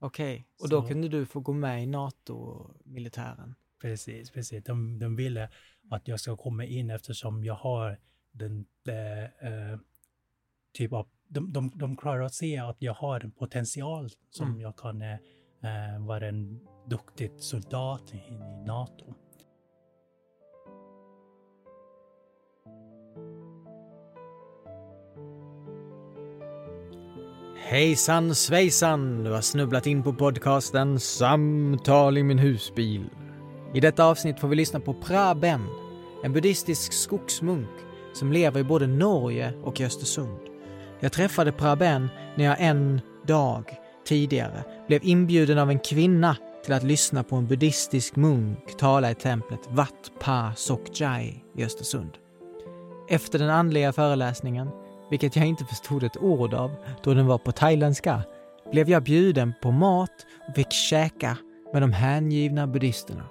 Okej, och då Så- kunde du få gå med i NATO-militären? Precis, precis. De, de ville att jag ska komma in eftersom jag har den eh, eh, typ av... De, de, de klarar att se att jag har en potential som Mm. jag kan eh, vara en duktig soldat i, i NATO. Hejsan svejsan! Du har snubblat in på podcasten Samtal i min husbil. I detta avsnitt får vi lyssna på Pra Ben, en buddhistisk skogsmunk som lever i både Norge och i Östersund. Jag träffade Pra Ben när jag en dag tidigare blev inbjuden av en kvinna till att lyssna på en buddhistisk munk tala i templet Wat Pa Sokjai i Östersund. Efter den andliga föreläsningen vilket jag inte förstod ett ord av då den var på thailändska, blev jag bjuden på mat och fick käka med de hängivna buddhisterna.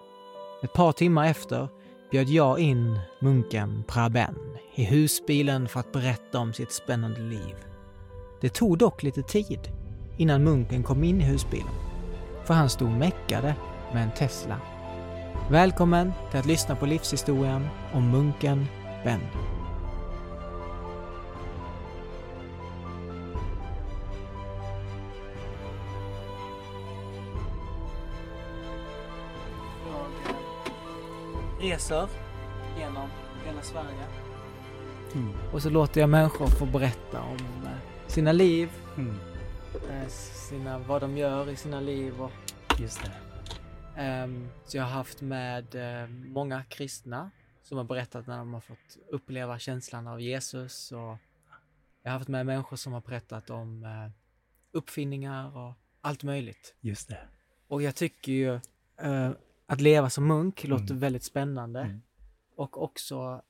Ett par timmar efter bjöd jag in munken Praben i husbilen för att berätta om sitt spännande liv. Det tog dock lite tid innan munken kom in i husbilen, för han stod och meckade med en Tesla. Välkommen till att lyssna på livshistorien om munken Ben. Reser genom hela Sverige. Mm. Och så låter jag människor få berätta om eh, sina liv, Mm. eh, sina, vad de gör i sina liv. Och, Just det. ehm, så jag har haft med eh, många kristna som har berättat när de har fått uppleva känslan av Jesus. Och jag har haft med människor som har berättat om eh, uppfinningar och allt möjligt. Just det. Och jag tycker ju eh, att leva som munk låter Mm. väldigt spännande. Mm. Och också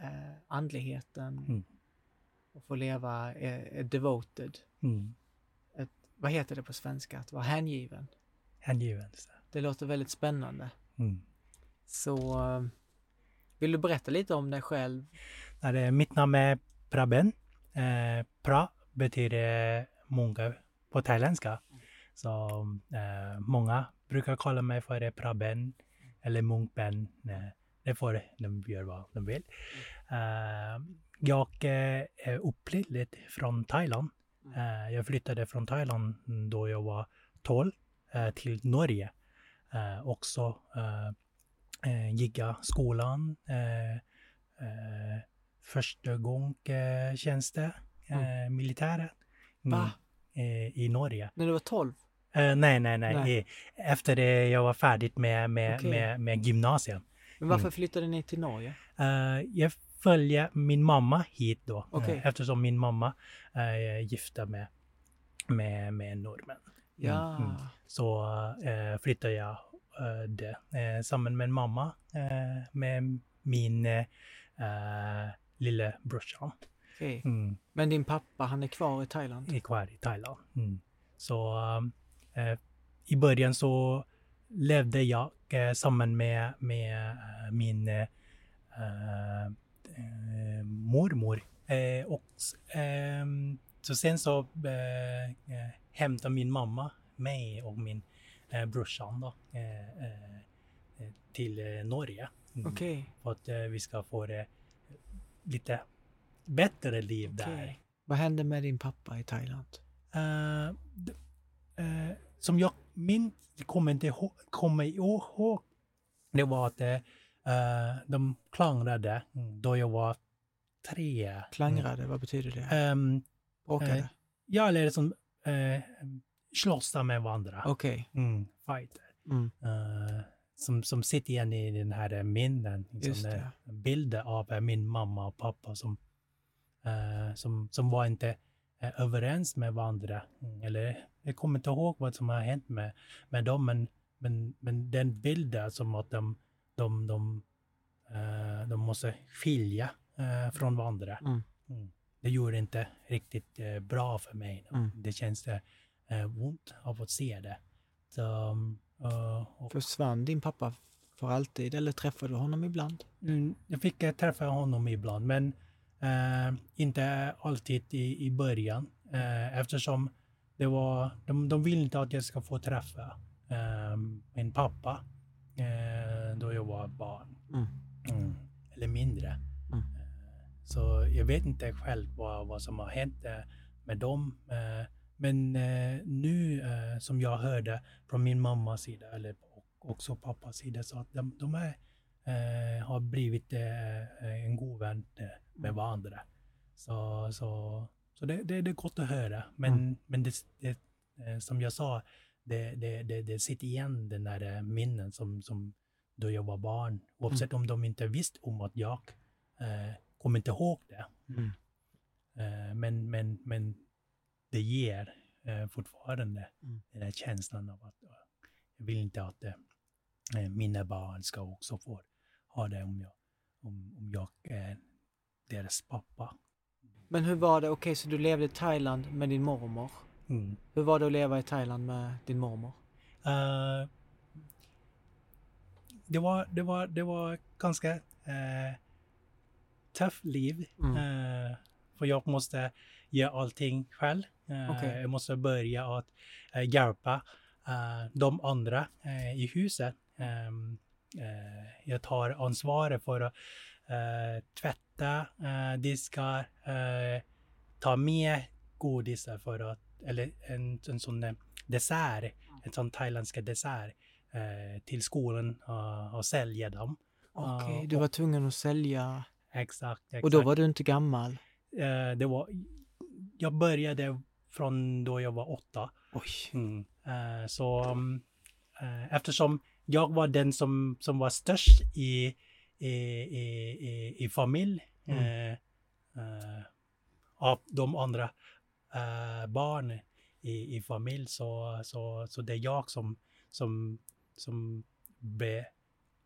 eh, andligheten. Mm. Och få leva eh, devoted. Mm. Vad heter det på svenska? Att vara hängiven. Hängivelse. Det låter väldigt spännande. Mm. Så eh, vill du berätta lite om dig själv? Det- Mitt namn är Praben. Eh, pra betyder många på thailändska. Så eh, många brukar kalla mig för Praben eller Munkben. Det får de göra vad de vill. Eh, jag eh, är upplevd från Thailand. Eh, jag flyttade från Thailand då jag var 12 eh, till Norge. Också gick jag skolan. Första gång tjänste eh, militären mm, Va? i Norge. När du var 12? Eh, nej, nej, nej. Nej. Efter det jag var färdig med, med, Okej. med, med gymnasium. Men varför Mm. flyttade ni till Norge? Eh, jag följde min mamma hit då. eh, Okej. eftersom min mamma är gifta med, med, med en norrmän. Ja. mm. Så eh, flyttade jag eh, det eh, samman med mamma med min eh, lilla brorsan. Okej. Mm, Men din pappa, han är kvar i Thailand? är kvar i Thailand. Mm. Så i början så levde jag eh, samman med, med eh, min eh, eh, mormor. Eh, och ehm, så sen så eh, eh, hämtade min mamma mig och min eh, brorsan då, eh, eh, eh, till eh, Norge. Mm. Okej. För att eh, vi ska få det lite bättre liv där. Okej. Vad hände med din pappa i Thailand? Eh, eh, som jag min, kommer inte ihåg, kommer ihåg, det var att eh, de klangrade då jag var tre. Klangrade, vad betyder det? Mm. Bråkade? eh, ja, eller som eh, slåss med varandra. Okej. Mm, fighter. Mm. Eh, som, som sitter igen i den här minnen. Liksom, bilder av min mamma och pappa som, eh, som, som var inte eh, överens med varandra. Mm, Eller jag kommer inte ihåg vad som har hänt med, med dem, men, men, men den bilden som att de, de, de, eh, de måste skilja eh, från varandra. Mm. Mm. Det gjorde inte riktigt eh, bra för mig. Mm. Det känns ont av att se det. Så, och, Försvann din pappa för alltid eller träffade du honom ibland? Mm, jag fick träffa honom ibland, men inte alltid i, i början. Eh, eftersom det var, de, de vill inte att jag ska få träffa eh, min pappa eh, då jag var barn. Mm. Mm. Eller mindre. Mm. Eh, Så jag vet inte själv vad, vad som har hänt eh, med dem. Eh, Men eh, nu eh, som jag hörde från min mammas sida eller också pappas sida så att de, de är, eh, har blivit eh, en god vän eh, med varandra. Så, så, så det, det, det är gott att höra. Men, Mm. men det, det, eh, som jag sa, det, det, det, det sitter igen den där eh, minnen som, som då jag var barn. Oavsett om de inte visste om att jag eh, kommer inte ihåg det. Mm. Eh, men, men, men det ger eh, fortfarande Mm. den här känslan av att eh, jag vill inte att eh, mina barn ska också få ha det om jag, om, om jag är deras pappa. Men hur var det, okej så du levde i Thailand med din mormor. Mm. Hur var det att leva i Thailand med din mormor? Eh, det, var, det, var, det var ganska uh, tufft liv. Mm. Eh, för jag måste göra allting själv. Eh, Okej. Jag måste börja att hjälpa de andra i huset. Eh, jag tar ansvaret för att tvätta, uh, diska, eh, ta med godisar för att, eller en, en sån eh, dessert, en sån thailändsk dessert eh, till skolan och, och sälja dem. Okej, Ja, du var tvungen att sälja. Exakt, exakt. Och då var du inte gammal? Eh, det var, jag började från då jag var åtta. Oj. Mm. Eh, så eh, eftersom jag var den som, som var störst i, i, i, i, familj Mm. eh, eh, av de andra eh, barn i, i familj så, så, så det är jag som, som, som be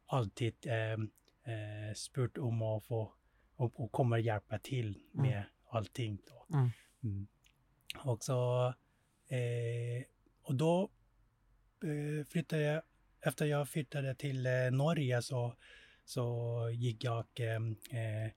alltid eh, spurt om att få och, och kommer hjälpa till Mm. med allting. Då. Mm. Mm. Och så eh, och då eh, flyttade jag, efter jag flyttade till eh, Norge så, så gick jag eh, eh,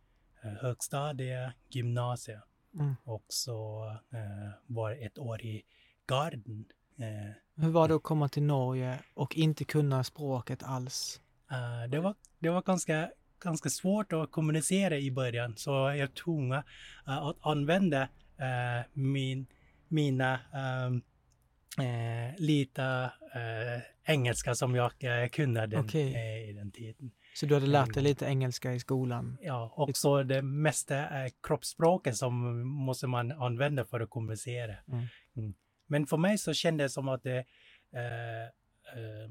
högstadie, gymnasiet Mm. och så eh, var ett år i Garden. Eh, Hur var det att komma till Norge och inte kunna språket alls? Eh, det, var, det var ganska, ganska svårt att kommunicera i början så jag var tvungen eh, att använda eh, min, mina ehm, eh, lite engelska som jag kunde den, eh, i den tiden. Så du hade lärt dig lite engelska i skolan? Ja, och så det mesta är kroppsspråket som måste man använda för att kommunicera. Mm. Mm. Men för mig så kändes det som att det, eh, eh,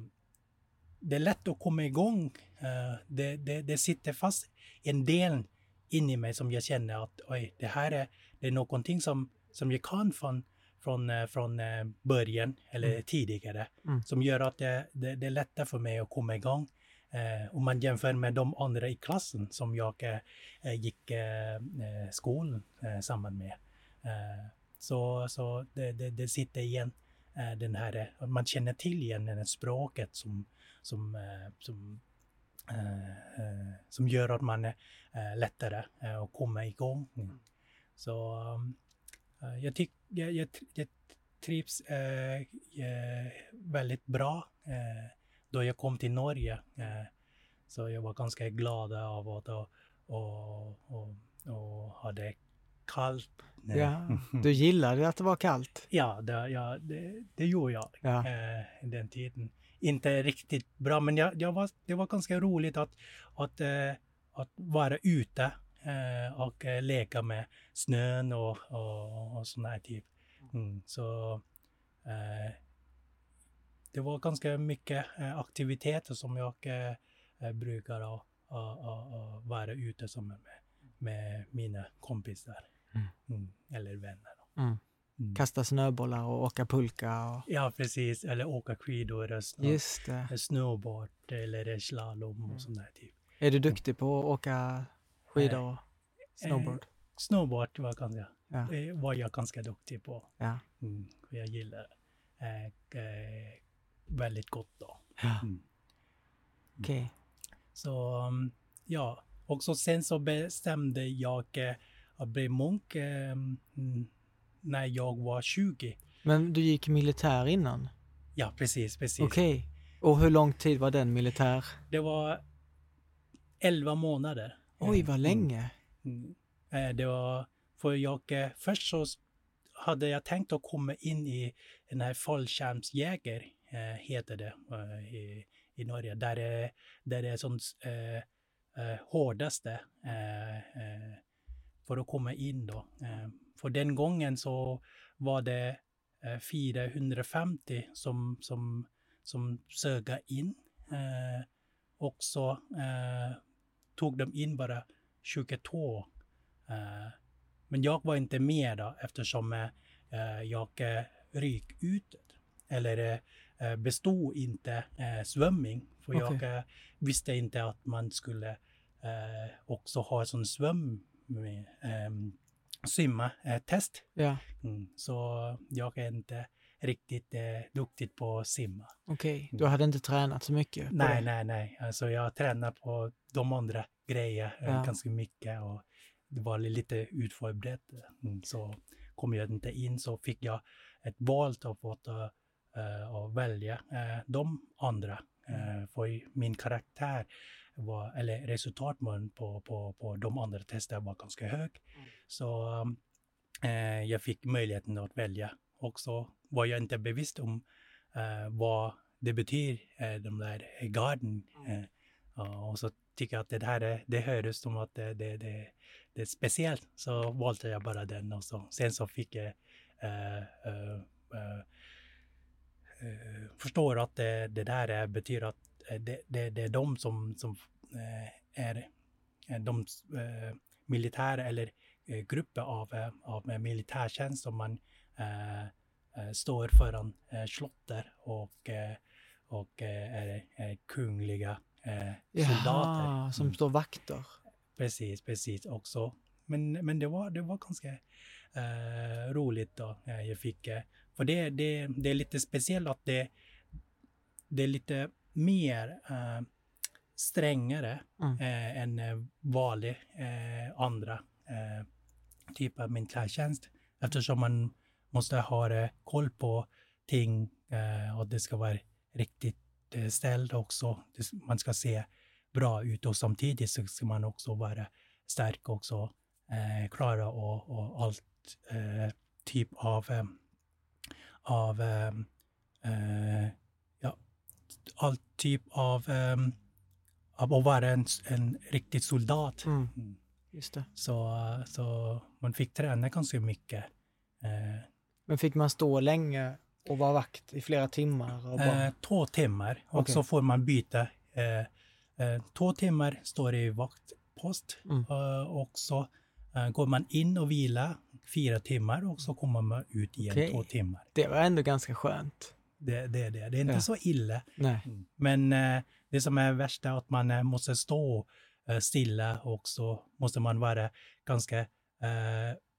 det är lätt att komma igång. Eh, det, det, det sitter fast en del in i mig som jag känner att oj, det här är, det är någonting som, som jag kan från, från, eh, från eh, början eller Mm. tidigare. Mm. Som gör att det, det, det är lättare för mig att komma igång. Eh, om man jämför med de andra i klassen som jag eh, eh gick eh, eh, skolan eh, samman med. Eh, så så det, det, det sitter igen eh, den här, eh, man känner till igen det här språket som, som, eh, som, eh, eh, som gör att man är eh, lättare eh, att komma igång. Så eh, jag tycker jag, jag, jag trivs eh, väldigt bra eh, då jag kom till Norge. Eh, så jag var ganska glad av att och, och, och, och hade kallt. eh, Ja, du gillade att det var kallt? Ja, det, ja det, det gjorde jag Ja. eh, den tiden. Inte riktigt bra, men jag, jag var, det var ganska roligt att, att, eh, att vara ute eh, och eh, leka med snön och, och, och sån här typ. Mm, så eh, det var ganska mycket eh, aktiviteter som jag eh, eh, brukar ha, ha vara ute som med, med mina kompisar. Mm. Mm, eller vänner. Mm. Mm. Kasta snöbollar och åka pulka och... Ja, precis. Eller åka skidor, och snö, Just det. snowboard eller slalom och sånt där typ. Är du duktig på att åka skidor och snowboard? Snowboard var, ganska, Ja. var jag ganska duktig på. Ja. Mm, jag gillar eh, väldigt gott då. ja. Mm. Okej. Så um, ja, och så sen så bestämde jag eh, att bli munk eh, mm, när jag var 20. Men du gick militär innan? Ja, precis, precis. Okej. Och hur lång tid var den militär? Det var 11 månader. Oj, vad Mm. länge. Mm. Eh, Det var, för jag, först så hade jag tänkt att komma in i den här fallskärmsjäger, Eh, heter det, eh, i, i Norge, där det, där det är som eh, eh hårdaste eh, eh, för att komma in då. Eh, för den gången så var det eh, 450 som, som, som söga in. Eh, och så eh, tog de in bara 22. Eh, men jag var inte med då eftersom eh, jag ryk ut. Eller bestod inte eh, svömning. För Okej. jag eh, visste inte att man skulle eh, också ha sån svöm med, simma eh, test. Ja, Mm. Så jag är inte riktigt eh, duktig på att simma. okej. Du hade inte tränat så mycket? Nej, det? nej, nej. Alltså jag tränar på de andra grejer eh, Ja. ganska mycket och det var lite utförberett. Mm. Så kom jag inte in så fick jag ett val att, att, uh, att välja eh, de andra. Mm. Eh, för min karaktär var, eller resultaten på, på, på de andra testerna var ganska hög. Mm. Så eh, jag fick möjligheten att välja. Och så var jag inte bevisst om eh, vad det betyder, eh, de där eh, garden. Eh, ja, och så tycker jag att det här är, det hördes som att det, det, det, det är speciellt. Så valde jag bara den och så, sen så fick jag eh, eh, eh, eh, förstår att det, det där är, betyder att eh, det, det, det är de som, som eh, är eh, de eh, militära eller eh, grupper av, eh, av eh, militärtjänst som man eh, eh, står föran eh, slotter och, eh, och eh, är, är kungliga eh, soldater. Jaha, som Mm. står vakter. Precis, precis också. Men, men det, var, det var ganska eh, roligt då. Eh, Jag fick, eh, för det, det, det är lite speciellt att det, det är lite mer eh, strängare Mm. eh, än eh, vanlig eh, andra eh, typ av militärtjänst. Eftersom man måste ha koll på ting och det ska vara riktigt eh, ställt också. Man ska se bra ut och samtidigt så ska man också vara stark också, eh, klara och, och allt typ av, av eh, eh, ja, all typ av, eh, av att vara en, en riktig soldat. Mm. Mm. Just det. Så, så man fick träna ganska mycket. Eh, Men fick man stå länge och vara vakt i flera timmar? Och bara... Eh, två timmar och så får man byta. Eh, eh, två timmar står det i vaktpost Mm. eh, och så går man in och vila fyra timmar och så kommer man ut igen Okej. två timmar. Det var ändå ganska skönt. Det, det är det. Det är inte Ja. så illa. Nej. Men eh, det som är värst är att man eh, måste stå eh, stilla och så måste man vara ganska eh,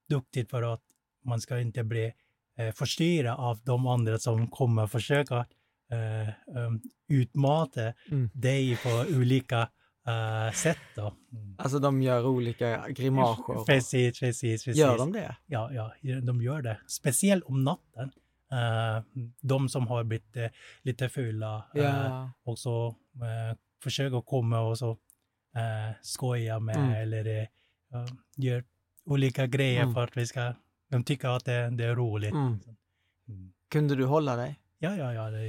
duktig för att man ska inte bli eh, förstyrda av de andra som kommer försöka eh, um, utmata Mm. dig på olika eh, sätt. Då. Mm. Alltså de gör olika grimaser. Precis, precis, precis. Gör de det? Ja, ja, de gör det. Speciellt om natten. Eh, de som har blivit eh, lite fulla eh, Ja. och så försöker komma och så skoja med Mm. eller gör olika grejer Mm. för att vi ska, de tycker att det, det är roligt. Mm. Mm. Kunde du hålla dig? Ja, ja, ja, det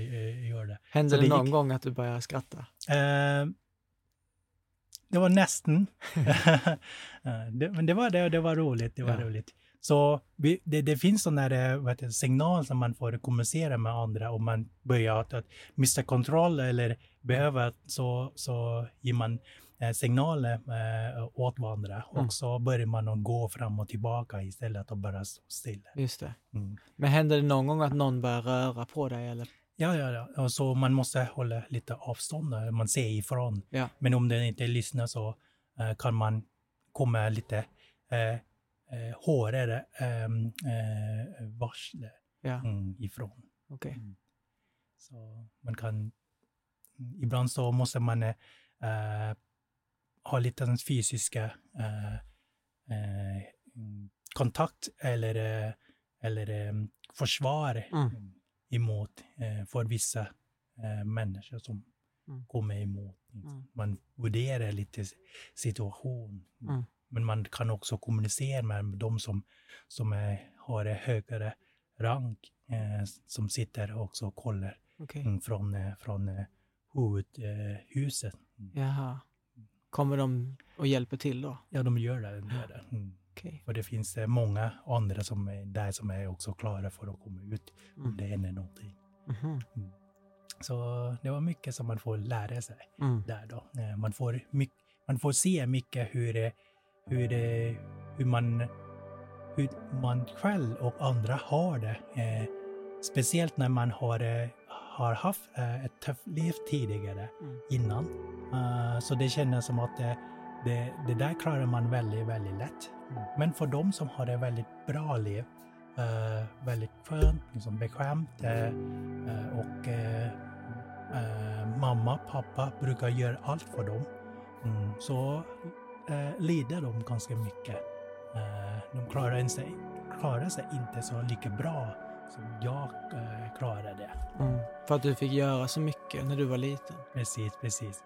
gör det. Hände det, det någon gick- gång att du började skratta? Eh, det var nästan. Eh, det, men det var, det, det var roligt. Det var Ja. roligt. Så vi, det, det finns sådana här, vad heter det, signal som man får kommunicera med andra om man börjar att, att mista kontroll eller behöver så, så ger man eh, signaler eh, åt varandra Mm. och så börjar man att gå fram och tillbaka istället att bara stå stilla. Just det. Mm. Men hände det någon gång att någon började röra på dig? Eller? Ja, ja, ja. Och så man måste hålla lite avstånd, där, man ser ifrån. Ja. Men om den inte lyssnar så eh, kan man komma lite eh, hårdare ehm, eh, varsel Ja, mm, ifrån. okej. Mm. Så man kan, mm, ibland så måste man eh, ha lite den fysiska mm, kontakt eller eller eh, försvar Mm. Emot eh, för vissa eh, människor som Mm. kommer emot. Mm. Man värderar lite situation. Mm. Men man kan också kommunicera med de som, som är, har en högre rang, eh, som sitter också och kollar mm, från, eh, från eh, huvudhuset. Mm. Jaha. Kommer de och hjälper till då? Ja, de gör det. De gör det. Mm. Okej. Och det finns eh, många andra som är där som är också klara för att komma ut om Mm. det händer någonting. Mhm. Så det var mycket som man får lära sig Mm. där då. Eh, Man får, mycket, man får se mycket hur, det- hur, det- hur, man, hur man själv och andra har det. Eh, speciellt när man har, eh, har haft eh, ett tufft liv tidigare Mm. innan. Eh, så det känns som att det, det, det där klarar man väldigt, väldigt lätt. Men för de som har ett väldigt bra liv, eh, väldigt skönt, liksom bekvämt eh, eh, och eh, eh, mamma, pappa brukar göra allt för dem. Mm, så eh, lider de ganska mycket. De klarar sig, klarar sig inte så lika bra som jag klarade. Mm. För att du fick göra så mycket när du var liten. Precis, precis.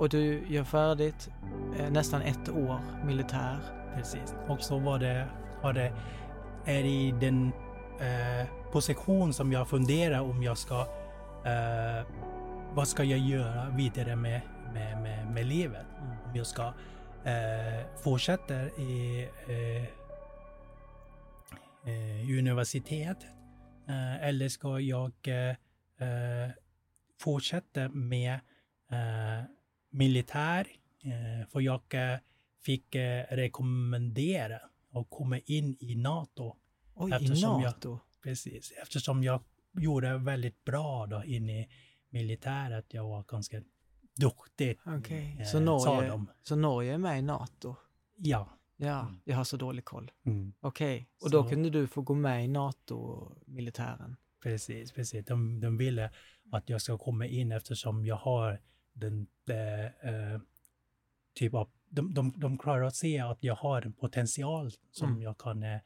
Och du gör färdigt eh, nästan ett år militär. Precis. Och så var det, var det är i den eh, position som jag funderar om jag ska, eh, vad ska jag göra vidare med, med, med, med livet? Mm. Om jag ska eh, fortsätta i eh, eh, universitet eh, eller ska jag fortsätta med militär? Eh, för jag eh, fick eh, rekommendera att komma in i NATO. Oj, i Eftersom jag- NATO? Precis, eftersom jag gjorde väldigt bra då in i militäret. Jag var ganska duktig. Okej. eh, Så, sa Norge, de. så Norge är med i NATO? Ja. Ja, Mm. jag har så dålig koll. Okej. Och då Så- kunde du få gå med i NATO-militären? Precis, precis. De, de ville att jag ska komma in eftersom jag har den eh, eh, typ av... De, de, de klarar att se att jag har en potential som Mm. jag kan eh,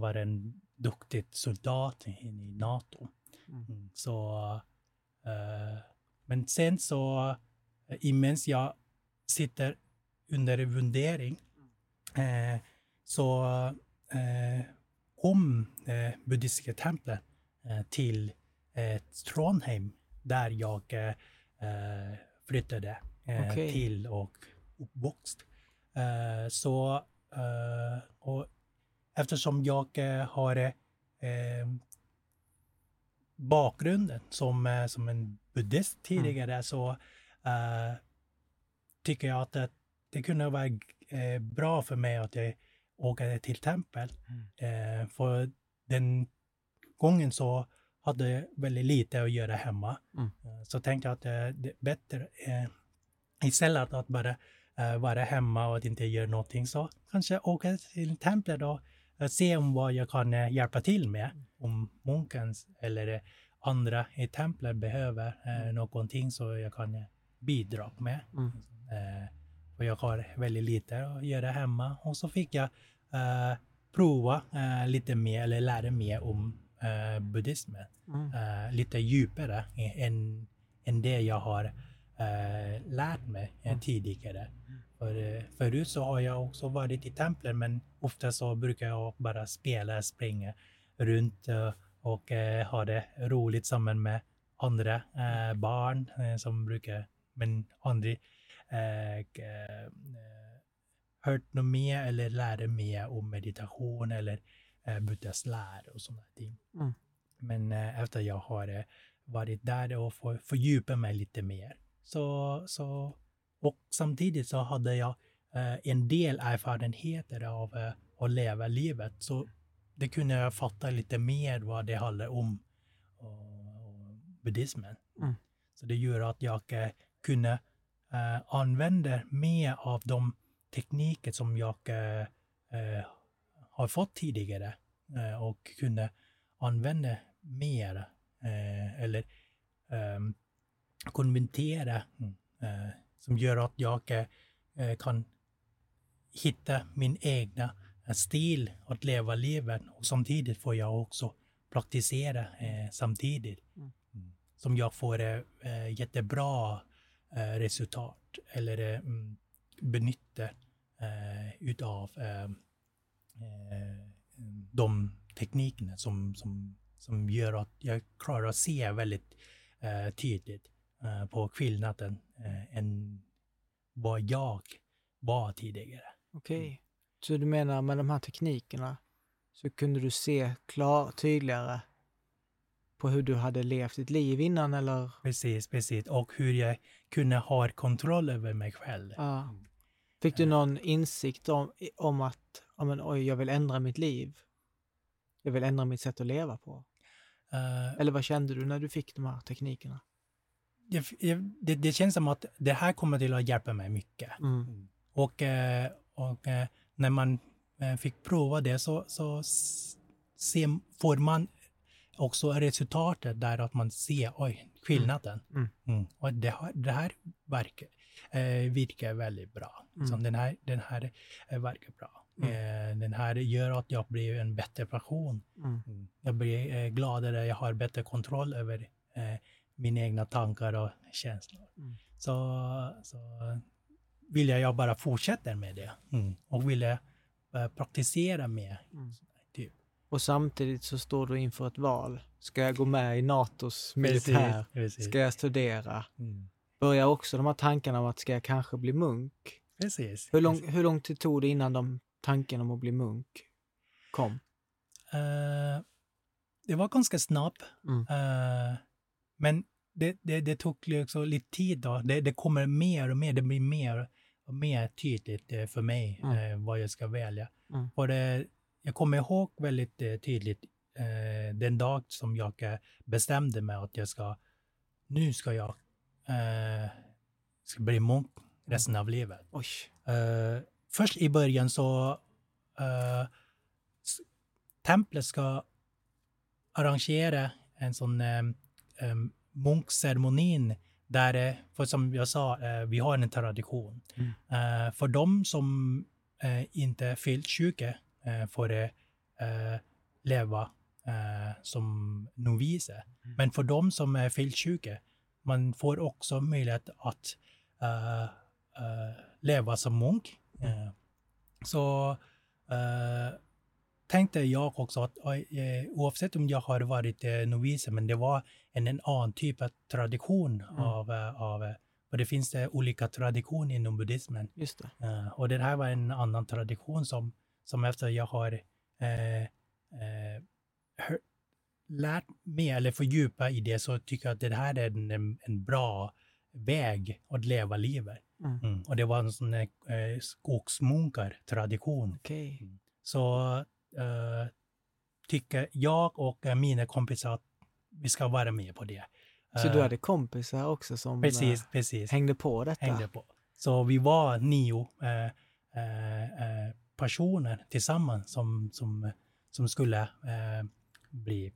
vara en duktig soldat i NATO. Mm. Mm, Så, eh, men sen så, imens jag sitter under fundering, så kom eh, buddhistiska templet till eh, Trondheim, där jag flyttade eh, Okej. till och uppväxt. Eh, så, eh, och eftersom jag eh, har eh, bakgrunden som, eh, som en buddhist tidigare så eh, tycker jag att det, det kunde vara eh, bra för mig att jag åkte till tempel. Eh, för den gången så hade väldigt lite att göra hemma. Mm. Eh, så tänkte jag att eh, det är bättre eh, istället att bara eh, vara hemma och att inte göra någonting så kanske åka till templet och eh, se om vad jag kan hjälpa till med. Om munkens eller andra i templet behöver eh, någonting så jag kan bidra med. Mm. Eh, och jag har väldigt lite att göra hemma och så fick jag eh, prova lite mer eller lära mer om eh, buddhismen. Mm. Eh, lite djupare än, än det jag har eh, lärt mig eh, Mm. tidigare. För, eh, förut så har jag också varit i templen men ofta så brukar jag bara spela, springa runt och ha det roligt samman med andra eh, barn som brukar, men aldrig hört något mer eller lärt mer om meditation eller Buddhas lära och sådana ting. Mm. Men eh, efter jag har eh, varit där och för, fördjupat mig lite mer. Så, så, och samtidigt så hade jag eh, en del erfarenheter av eh, att leva livet. Så det kunde jag fatta lite mer vad det handlar om och, och buddhismen. Mm. Så det gör att jag eh, kunde eh, använder mer av de tekniker som jag eh, eh, har fått tidigare eh, och kunde använda mer eh, eller um, konvertera eh, som gör att jag kan hitta min egna stil att leva livet och samtidigt får jag också praktisera eh, samtidigt. Mm. mm. Som jag får eh, jättebra eh, resultat eller eh, mm, benytta utav de teknikerna som, som, som gör att jag klarar att se väldigt eh, tydligt eh, på skillnaden eh, än vad jag var tidigare. Okej. Okay. Så du menar med de här teknikerna så kunde du se klar, tydligare på hur du hade levt ditt liv innan eller? Precis, precis. Och hur jag kunde ha kontroll över mig själv. Ja. Fick du någon insikt om, om att ja, men, oj, jag vill ändra mitt liv? Jag vill ändra mitt sätt att leva på? Uh, eller vad kände du när du fick de här teknikerna? Det, det, det känns som att det här kommer till att hjälpa mig mycket. Mm. Och, eh, och eh, när man fick prova det så, så se, får man också resultatet där att man ser oj, skillnaden. Mm. Mm. Och det, det här verkar, eh, virkar väldigt bra. Mm. Så den här, den här eh, verkar bra. Mm. Eh, den här gör att jag blir en bättre person. Mm. Mm. Jag blir eh, gladare, jag har bättre kontroll över eh, mina egna tankar och känslor. Så, så vill jag bara fortsätta med det och vill jag praktisera mer. Typ. Och samtidigt så står du inför ett val. Ska jag gå med i NATOs militär? Precis, precis. Ska jag studera? Mm. Börjar också de här tankarna om att ska jag kanske bli munk? Precis. Hur lång, hur lång tid tog det innan de tanken om att bli munk kom? Uh, det var ganska snabbt. Mm. Uh, men det, det, det, tog liksom lite tid då. Det, det, kommer mer och mer, det blir mer och mer tydligt uh, för mig mm. vad jag ska välja. Mm. Och det, jag kommer ihåg väldigt tydligt den dag som jag bestämde mig att jag ska, nu ska jag ska bli munk resten av livet. Oj först i början så uh, templet ska arrangera en sån um, um, munkceremonin där, för som jag sa, uh, vi har en tradition. Mm. Uh, för de som uh, inte är fyllt 20 uh, får leva som noviser. Mm. Men för de som är fyllt 20, man får också möjlighet att leva som munk Eh, så eh, tänkte jag också att eh, oavsett om jag har varit eh, novis, men det var en, en annan typ av tradition mm. av, av och det finns det olika traditioner inom buddhismen. Just det. Uh, och det här var en annan tradition som, som efter jag har uh, uh, hör, lärt mig eller fördjupat i det så tycker jag att det här är en, en bra väg att leva livet. Mm. Mm. Och det var en sån eh, skogsmunkar-tradition. Okay. Mm. Så eh, tycker jag och mina kompisar att vi ska vara med på det. Så du hade kompisar också som precis, precis. hängde på detta? Hängde på. Så vi var nio eh, eh, eh personer tillsammans som, som, som skulle eh, bli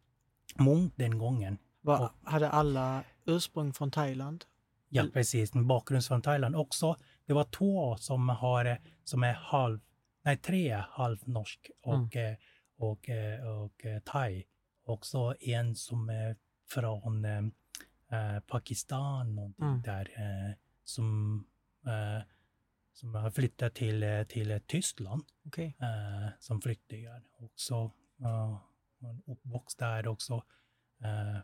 munk den gången. Var, och, hade alla ursprung från Thailand? Ja, precis. En bakgrund från Thailand också. Det var två som, har, som är halv, nej tre halvnorsk och, mm. och, och, eh, och, eh, thai. Också en som är från äh, Pakistan, någonting mm. där, äh, som, äh, som har flyttat till, till Tyskland okay. som flyktingar. Också, uh, uppvuxen där också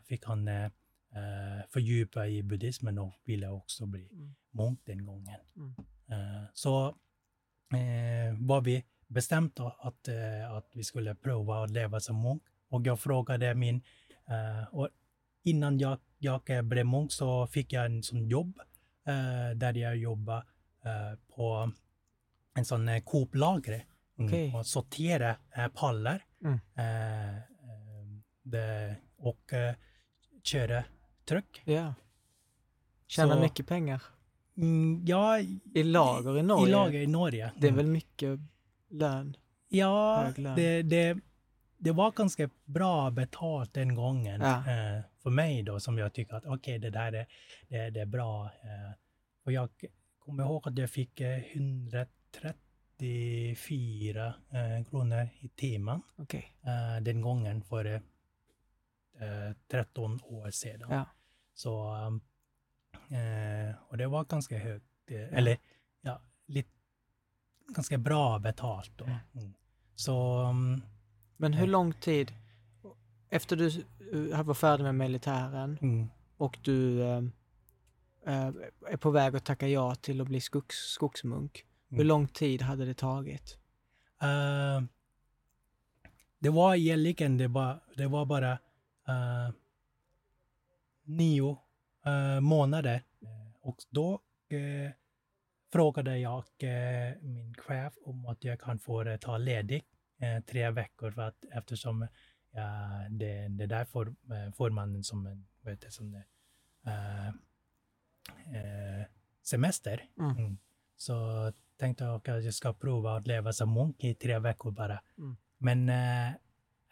fick han eh, fördjupa i buddhismen och ville också bli mm. munk den gången. Mm. Eh, så eh, var vi bestämt att, eh, att vi skulle prova att leva som munk. Och jag frågade min... Eh, och innan jag, jag blev munk så fick jag en sån jobb eh, där jag jobbade på en sån eh, Coop-lagre. Mm, okay. och sortera pallar. Mm. Eh, eh, det, och eh, köra truck. Ja. Tjäna Så, mycket pengar. Mm, ja, I lager i Norge. I lager i Norge. Det är mm. väl mycket lön? Ja, lön. Det, det, det, var ganska bra betalt den gången ja. eh, för mig då som jag tycker att okej, okay, det där är, det, det är bra. Eh. och jag kommer ihåg att jag fick eh, 130 94 eh, kronor i timmen. Okay. Eh, den gången för eh, 13 år sedan. Ja. Så, eh, eh, och det var ganska högt, eh, eller ja, lite, ganska bra betalt då. Mm. mm. Så... Mm, Men hur lång tid efter du var färdig med militären mm. och du är på väg att tacka ja till att bli skogs, skogsmunk hur Mm. lång tid hade det tagit? eh, det var egentligen, det var, det var bara eh, nio eh, månader. Och då frågade jag min chef om att jag kan få ta ledigt tre veckor för att eftersom ja, det, det där får, får man som en vet du, som, semester. Mm. Mm. Så tänkte jag att jag ska prova att leva som munk i tre veckor bara. Mm. Men eh,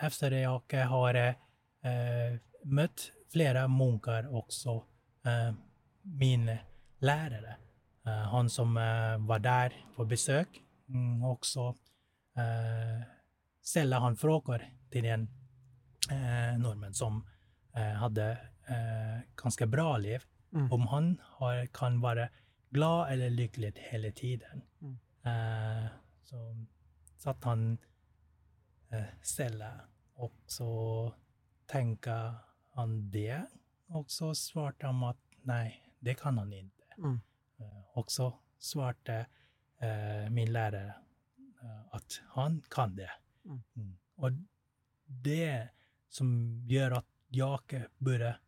efter det jag har eh, mött flera munkar också, eh, min lärare, eh, han som eh, var där på besök, mm, också eh, ställde han frågor till den eh, normen som eh, hade eh, ganska bra liv, Mm. om han har, kan vara glad eller lycklig hela tiden. Mm. Eh, så satt han eh, ställa och så tänka han det och så svarade han att nej, det kan han inte. Mm. Eh, och så svarade min lärare att han kan det. Mm. Mm. Och det som gör att jag börjar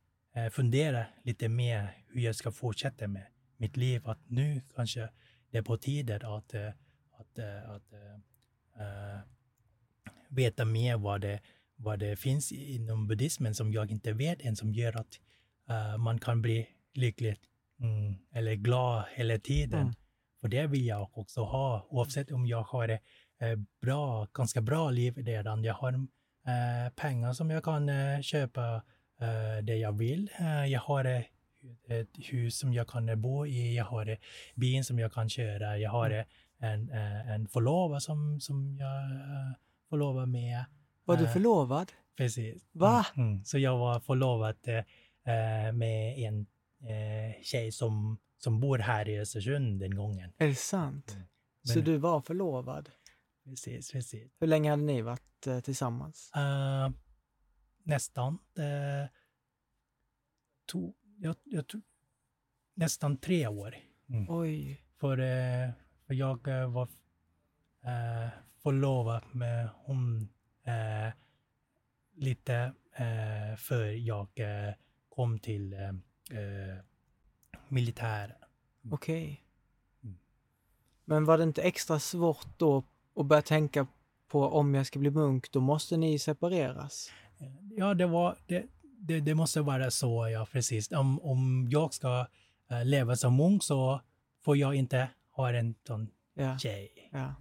fundera lite mer hur jag ska fortsätta med mitt liv. Att nu kanske det är på tiden att, eh, att, eh, att eh, veta mer vad det, vad det finns inom buddhismen som jag inte vet än som gör att eh, man kan bli lycklig mm, eller glad hela tiden. Mm. För det vill jag också ha oavsett om jag har ett bra, ganska bra liv redan. Jag har pengar som jag kan köpa det jag vill. Jag har ett hus som jag kan eh, bo i. Jag har eh, bil som jag kan köra. Jag har eh, en, eh, en förlovare som, som jag eh, förlovar med. Var du Eh, förlovad? Precis. Va? Mm, mm. Så jag var förlovad eh, eh, med en eh, tjej som, som bor här i Östersund den gången. Är det sant? Mm. Så Men- du var förlovad? Precis, precis. Hur länge hade ni varit eh, tillsammans? Eh, nästan. Uh, to, jag, jag, tror- nästan tre år. Mm. Oj. För, eh, för jag eh, var uh, förlovad med hon eh, lite uh, för jag kom till uh, militären. Okej. Mm. Men var det inte extra svårt då att börja tänka på om jag ska bli munk, då måste ni separeras? Ja, det, var, det, det, det måste vara så, ja precis. Om, om jag ska eh, leva som munk så får jag inte ha en sån Ja. tjej. ja.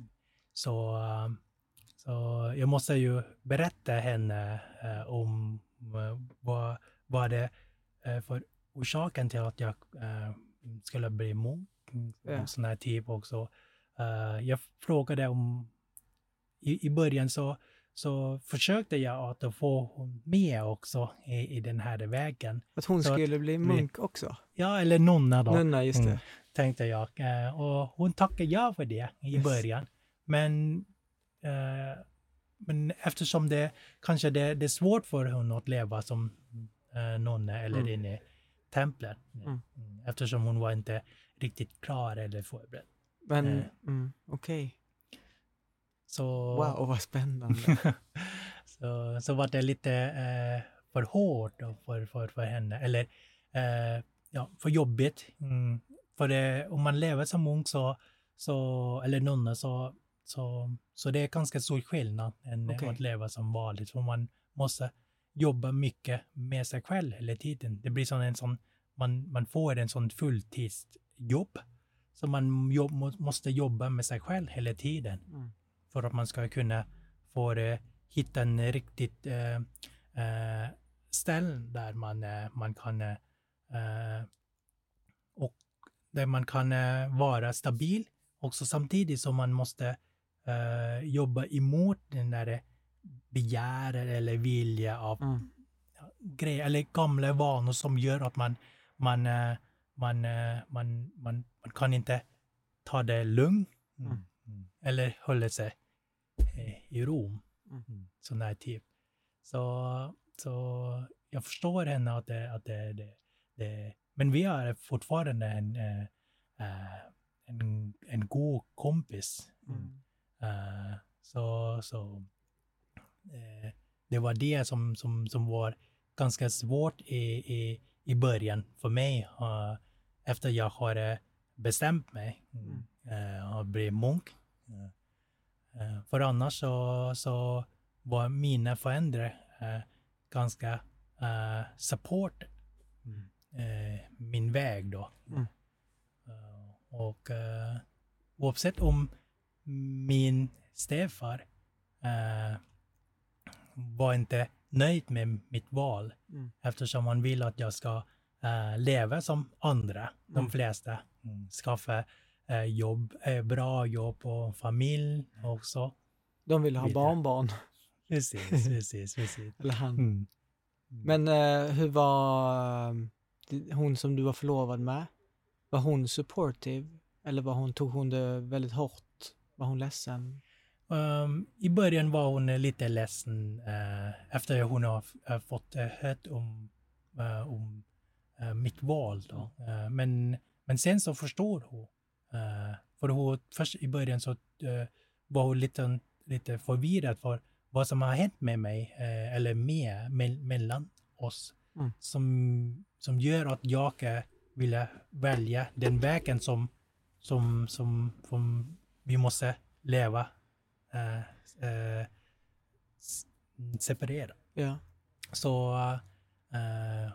Så, eh, så jag måste ju berätta henne eh, om eh, vad, vad det för orsaken till att jag skulle bli munk. Ja. Sån här typ också. Jag frågade om, i, i början så, så försökte jag att få hon med också i, i den här vägen. Att hon Så att skulle bli vi- munk också? Ja, eller nonna då Nunna, just det. Mm. tänkte jag. Eh, och hon tackade ja för det i Yes. början. Men, eh, men eftersom det kanske det, det är svårt för hon att leva som eh, nonna eller Mm. inne i templet. Mm. Mm. Eftersom hon var inte riktigt klar eller förberedd. Men, Eh. mm, okej. Så, Wow, vad spännande. så, så var det lite eh, för hårt för, för, för henne. Eller eh, ja, för jobbigt. Mm. För det, om man lever som munk så, så, eller nunna så, så, så det är ganska stor skillnad än Okej. att leva som vanligt. För man måste jobba mycket med sig själv hela tiden. Det blir som en sån, man, man får en sån fulltidsjobb jobb. Så man jobb, må, måste jobba med sig själv hela tiden Mm. För att man ska kunna få eh, hitta en riktigt eh, eh, ställe där man, eh, man kan eh, och där man kan eh, vara stabil också samtidigt som man måste jobba emot den där begär eller vilja av Mm. grejer eller gamla vanor som gör att man, man, man, eh, man, man, man kan inte ta det lugnt Mm. Mm. eller hålla sig i ro. Mm. Sån där typ. Så, så jag förstår henne att det, att det, det, det men vi är fortfarande en, eh, eh, en, en god kompis. Mm. Eh, så så eh, det var det som, som, som var ganska svårt i, i, i början för mig. eh, efter jag har eh, bestämt mig Mm. eh, och blivit munk. Eh, för annars så, så var mina föräldrar eh, ganska eh, support Mm. eh, min väg då. Mm. Eh, och eh, oavsett om min stefar var inte nöjd med mitt val Mm. eftersom han vill att jag ska leva som andra, de Mm. flesta. Mm. Skaffa eh, jobb, eh, bra jobb och familj också. De ville ha Vidare. barnbarn. Precis, precis, precis. Eller han. Mm. Men eh, hur var eh, hon som du var förlovad med? Var hon supportive? Eller var hon, tog hon det väldigt hårt? Var hon ledsen? Um, I början var hon eh, lite ledsen eh, efter hon har uh, fått uh, hört om, eh, om mitt val. Då. Men, men sen så förstår hon. Eh, för hon, först i början så eh, var hon lite, lite förvirrad för vad som har hänt med mig eh, eller med, me, mellan oss Mm. som, som gör att jag ville välja den vägen som, som, som, som vi måste leva separera. Ja. Så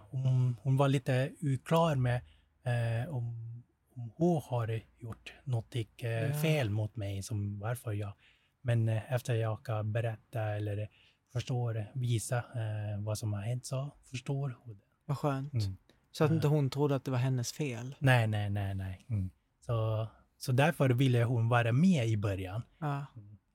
hon, hon var lite oklar med om hon har gjort något Ja. fel mot mig, som varför jag. Men eh, efter jag kan berätta eller förstår, visa eh, vad som har hänt så förstår hon det. Vad skönt. Mm. Så att inte hon trodde att det var hennes fel. Nej, nej, nej, nej. Mm. Så, så därför ville hon vara med i början. Ja.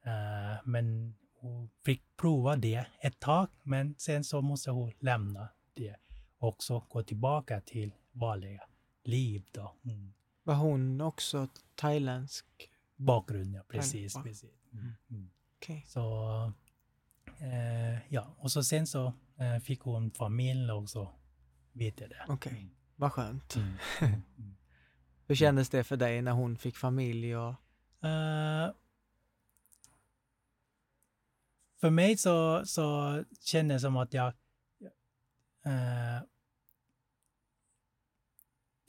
Eh, men hon fick prova det ett tag, men sen så måste hon lämna det och så gå tillbaka till vanliga liv då. Mm. Var hon också thailändsk? Bakgrund, ja. Precis, Själva. precis. Mm. Mm. Okej. Så, eh, ja, och så sen så eh, fick hon familj och så vidare. Okej. Vad skönt. Mm. Mm. Mm. Hur kändes det för dig när hon fick familj och... Eh, för mig så, så kändes det som att jag... eh,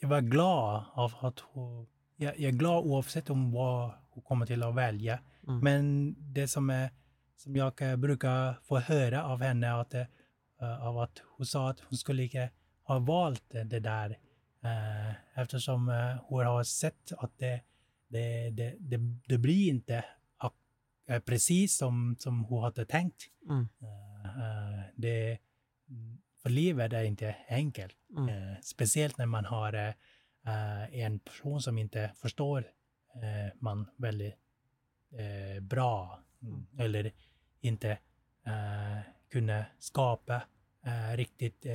jag var glad av att hon... Jag, jag är glad oavsett om vad hon kommer till att välja. Mm. Men det som, är, som jag brukar få höra av henne att, eh, av att hon sa att hon skulle inte ha valt det, där eh, eftersom eh, hon har sett att det, det, det, det, det blir inte precis som, som hon hade tänkt. Mm. Det, för livet är inte enkelt. Mm. Eh, speciellt när man har eh, en person som inte förstår eh, man väldigt eh, bra mm. eller inte eh, kunna skapa eh, riktigt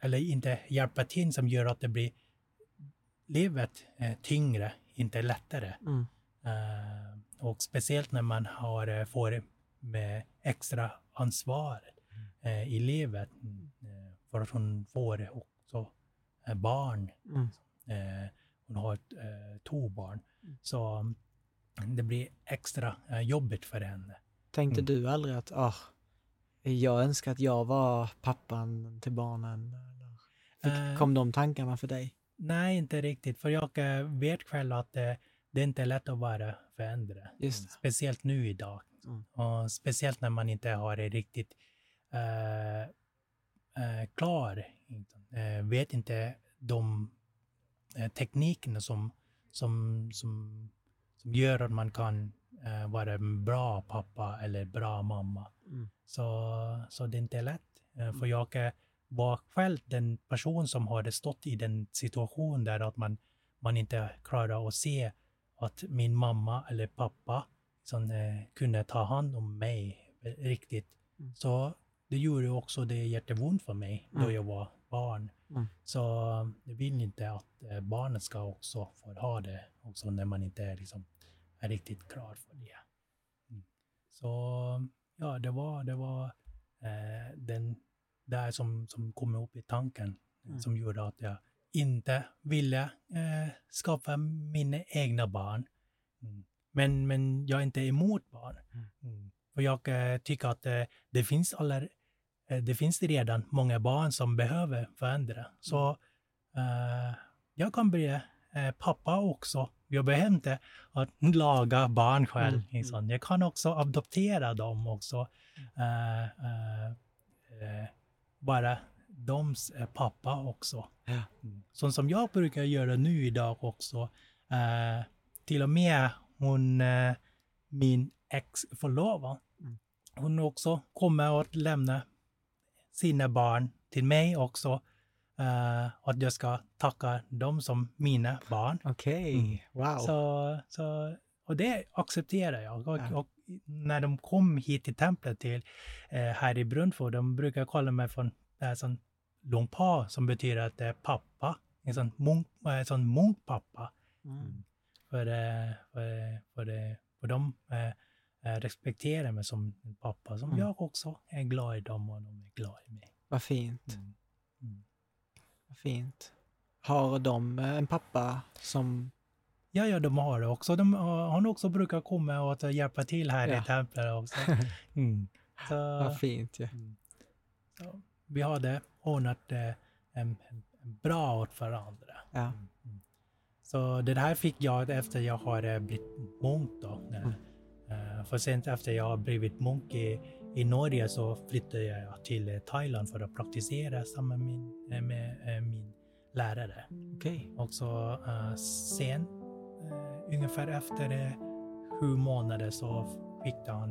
eller inte hjälpa till som gör att det blir livet tyngre, inte lättare. Mm. Och speciellt när man har, får med extra ansvar eh, i livet. Mm, eh, för att hon får också eh, barn. Mm. Eh, hon har eh, två barn. Så mm, det blir extra eh, jobbigt för henne. Tänkte Mm. du aldrig att ah, jag önskar att jag var pappan till barnen? Eller Eh. kom de tankarna för dig? Nej, inte riktigt. För jag eh, vet själv att eh, det är inte lätt att vara förälder. Det. Speciellt nu idag. Mm. Och speciellt när man inte har det riktigt eh, eh, klar. Eh, vet inte de eh, teknikerna som, som, som, som gör att man kan eh, vara en bra pappa eller bra mamma. Mm. Så, så det är inte lätt. Eh, för jag eh, var själv den person som hade stått i den situation där att man, man inte klarar att se att min mamma eller pappa som, eh, kunde ta hand om mig riktigt. Mm. Så det gjorde också det jätteont för mig då Mm. jag var barn. Mm. Så jag vill inte att eh, barnet ska också få ha det också när man inte är, liksom, är riktigt klar för det. Mm. Så ja, det var, det var eh, den där som, som kom upp i tanken Mm. som gjorde att jag inte ville eh, skapa mina egna barn. Mm. Men, men jag är inte emot barn. Mm. Mm. För jag eh, tycker att eh, det finns alla, eh, det finns redan många barn som behöver förändra. Så eh, jag kan bli pappa också. Jag behöver inte att laga barn själv. Mm, mm. liksom. Jag kan också adoptera dem också. Eh, bara doms pappa också. Ja. Mm. Sånt som jag brukar göra nu idag också. Eh, till och med hon, eh, min ex-förlovad, Mm. Hon också kommer att lämna sina barn till mig också. Eh, att jag ska tacka dem som mina barn. Okej, Mm. wow. Så, så, och det accepterar jag. Och, Ja. och när de kom hit till templet till, eh, här i Brunflo, de brukar kalla mig för en sån lungpa som betyder att det är pappa. En sån, munk, en sån munkpappa. Mm. För, eh, för, för, för de eh, eh, respekterar mig som en pappa som Mm. jag också är glad i dem och de är glada i mig. Vad fint. Mm. Mm. Vad fint. Har de eh, en pappa som... Ja, ja, de har det också. De, har- han också brukar komma och hjälpa till här Ja. i templet också. Mm. Så, Vad fint ju. Mm. Så vi hade ordnat eh, en, en, bra åt varandra. Ja. Mm. Så det här fick jag efter jag har eh, blivit munk då. Mm. Eh, för sen efter jag har blivit munk i, i Norge så flyttade jag till Thailand för att praktisera samma med min, eh, med eh, min lärare. Okej. Och så sen, ungefär efter sju månader så fick han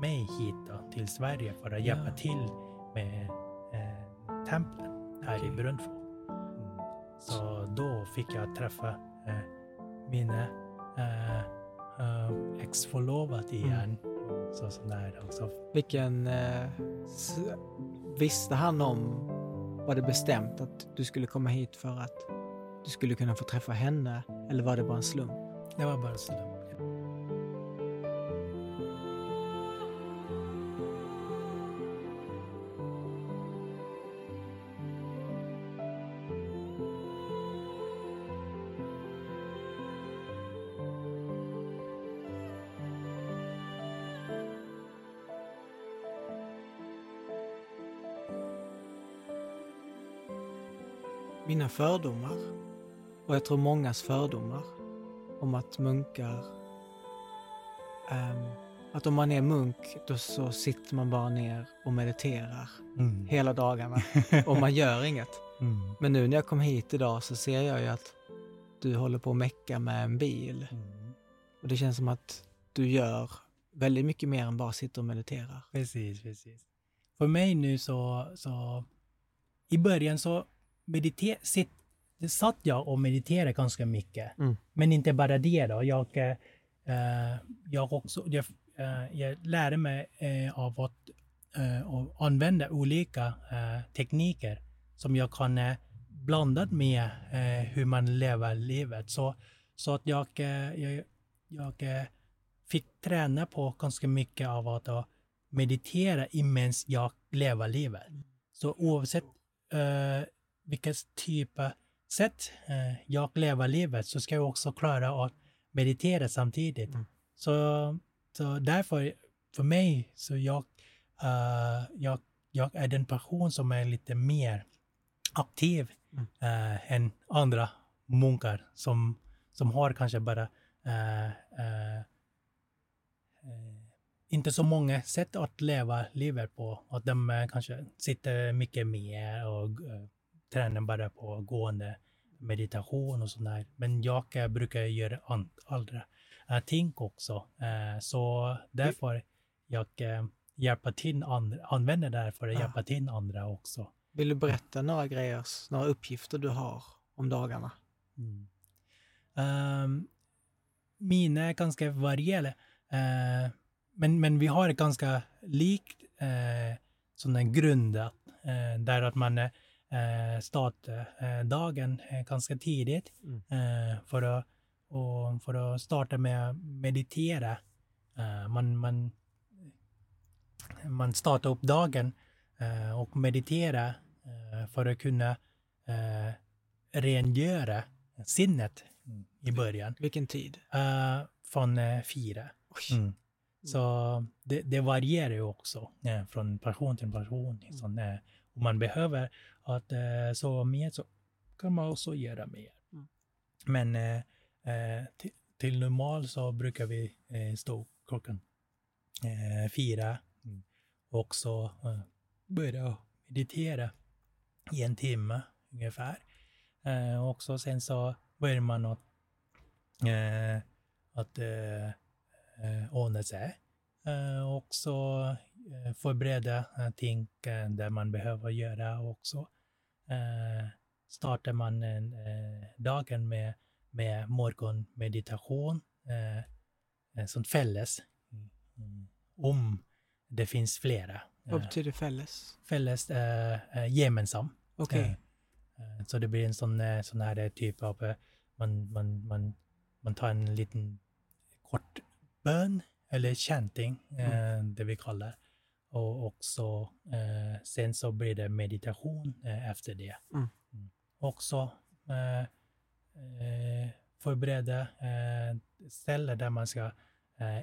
mig hit då, till Sverige för att hjälpa Ja. till med eh, templet här i Okej. Brunflo. Mm. Så då fick jag träffa eh, mina eh, eh, ex-förlovat Mm. igen. Så sådär också. Vilken... Eh, visste han om, var det bestämt att du skulle komma hit för att du skulle kunna få träffa henne? Eller var det bara en slump? Det var bara slump. Mina fördomar, och jag tror mångas fördomar, om att munkar... ehm, att om man är munk, då så sitter man bara ner och mediterar Mm. hela dagarna och man gör inget. Mm. Men nu när jag kom hit idag så ser jag ju att du håller på att mecka med en bil. Mm. Och det känns som att du gör väldigt mycket mer än bara sitter och mediterar. Precis, precis. För mig nu så, så i början så mediter, sitt, satt jag och mediterade ganska mycket. Mm. Men inte bara det då. Jag, eh, jag, också, jag, eh, jag lärde mig eh, av att att använda olika tekniker som jag kan blanda med hur man lever livet. Så, så att jag, jag, jag fick träna på ganska mycket av att meditera imens jag lever livet. Så oavsett eh, vilket typ av sätt eh, jag lever livet så ska jag också klara att meditera samtidigt. Mm. Så, så därför, för mig, så jag, eh, jag, jag är den person som är lite mer aktiv Mm. eh, än andra munkar som, som har kanske bara eh, inte så många sätt att leva livet på. Att de kanske sitter mycket mer och tränar bara på gående meditation och sånt där. Men jag brukar göra an- andra eh, ting också. Eh, så därför jag eh, hjälper till andra, använder det här för att Ja. hjälpa till andra också. Vill du berätta några grejer, några uppgifter du har om dagarna? Mm. Ehm, mina är ganska varierade. Eh, men, men vi har ganska likt uh, sån en grund att, eh, där att man uh, eh, dagen eh, ganska tidigt Mm. eh, för, att, och för att starta med att meditera. Eh, man, man, man startar upp dagen och meditera för att kunna rengöra sinnet i början. Vilken tid? Från fyra. Oj. Mm. Så det, det varierar ju också från person till person. Liksom, eh, om man behöver att eh, sova mer så kan man också göra mer. Mm. Men eh, eh, till, till normal så brukar vi eh, stå klockan eh, fyra och så eh, börja meditera i en timme ungefär. Eh, och så sen så börjar man att, eh, att ordna sig. Och så förbereda eh, ting eh, där man behöver göra också. Eh, startar man en, eh, dagen med, med morgonmeditation, eh, eh, som fälles. Mm. Om det finns flera. Vad Eh, betyder fälles? fälles eh, eh, gemensam. Okej. Eh, eh, Så det blir en sån, eh, sån här typ av, eh, man, man, man, man tar en liten kort bön eller chanting, eh, det vi kallar. Och också, eh, sen så blir det meditation eh, efter det. Mm. Också eh, förbereda ställen där man ska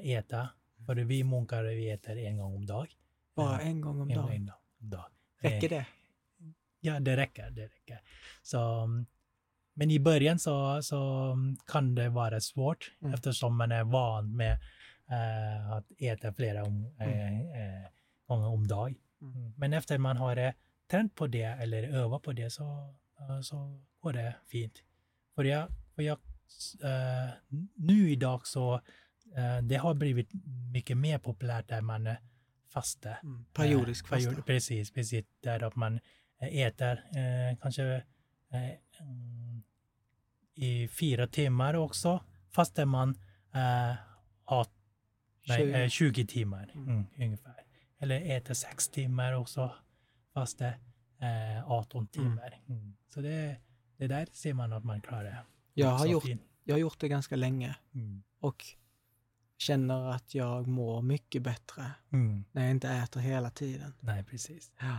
äta. För vi munkar vi äter en gång om dag. Bara en gång om en dagen? om dag. Räcker Eh, det? Ja, det räcker. Det räcker. Så, men i början så, så kan det vara svårt Mm. eftersom man är van med eh, att äta flera om, eh, eh, gånger om dag. Mm. Mm. Men efter man har eh, tränat på det eller övat på det så, eh, så går det fint. För jag, för jag eh, nu idag så eh, det har blivit mycket mer populärt där man fastar. Mm. Periodisk fasta? period- Precis, precis. Där att man äter eh, kanske i fyra timmar också, fastän man eh, har nej, 20. eh, 20 timmar Mm. mm, ungefär. Eller äter sex timmar också, fast det eh, 18 timmar. Mm. Så det, det där ser man att man klarar. Jag har, gjort, jag har gjort det ganska länge Mm. och känner att jag mår mycket bättre Mm. när jag inte äter hela tiden. Nej, precis. Ja.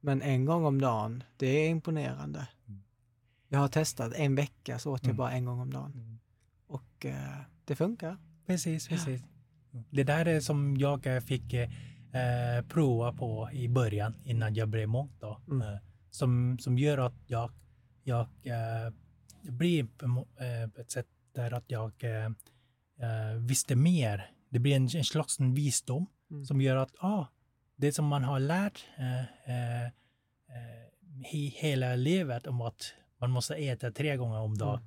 Men en gång om dagen, det är imponerande. Mm. Jag har testat en vecka så åt jag Mm. bara en gång om dagen. Mm. Och eh, det funkar. Precis, precis. Det där är som jag eh, fick eh, prova på i början innan jag blev munk då. Mm. Eh, som, som gör att jag, jag eh, blir på eh, ett sätt där att jag eh, eh, visste mer. Det blir en, en slags en visdom Mm. som gör att ah, det som man har lärt eh, eh, eh, he, hela livet om att man måste äta tre gånger om dagen.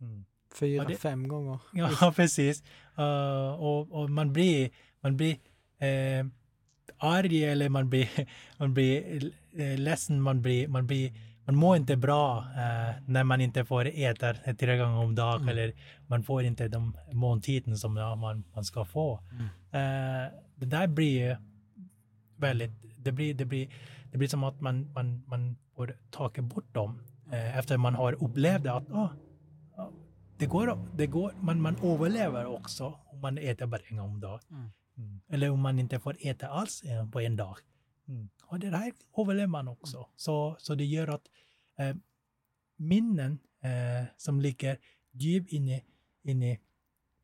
Mm. Fyra, det- fem gånger. Ja, precis. Uh, och, och man blir, man blir eh, arg eller man blir, man blir eh, ledsen, man blir, man blir, man mår inte bra eh, när man inte får äta tre gånger om dagen Mm. eller man får inte de måltiden som man, man ska få. Mm. Eh, det där blir väldigt, det blir, det blir, det blir som att man, man, man får ta bort dem eh, efter man har upplevt att ah, det går, det går man, man överlever också om man äter bara en gång om dagen. Mm. Mm. Eller om man inte får äta alls eh, på en dag. Mm. Och det där överlever man också. Så, så det gör att eh, minnen eh, som ligger djupt inne, inne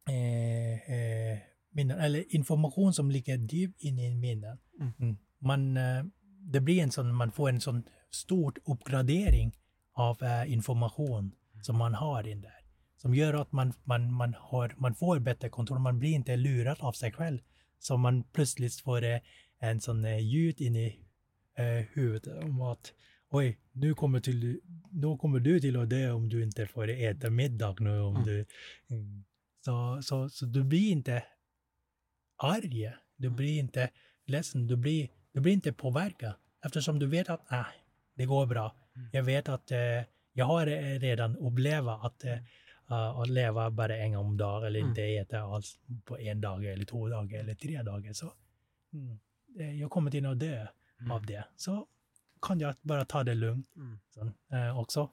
eh, eh, minnen, eller information som ligger djupt inne i minnen. Mm. Mm. Man, eh, det blir en sån, man får en sån stor uppgradering av information som man har in där. Som gör att man, man, man, har, man får bättre kontroll, man blir inte lurad av sig själv. Så man plötsligt får eh, en sån eh, ljud in i eh, huvudet om att oj, nu kommer, till, då kommer du till att dö om du inte får äta middag nu. Om Mm. du, mm. så, så, så du blir inte arg, du Mm. blir inte ledsen, du blir, du blir inte påverkad. Eftersom du vet att ah, det går bra. Mm. Jag vet att eh, jag har redan upplevt att, eh, uh, att leva bara en gång om dagen eller Mm. inte äta alls på en dag eller två dagar eller tre dagar. Så mm, eh, jag kommer till att dö av det. Så kan jag bara ta det lugnt Mm. så, eh, också.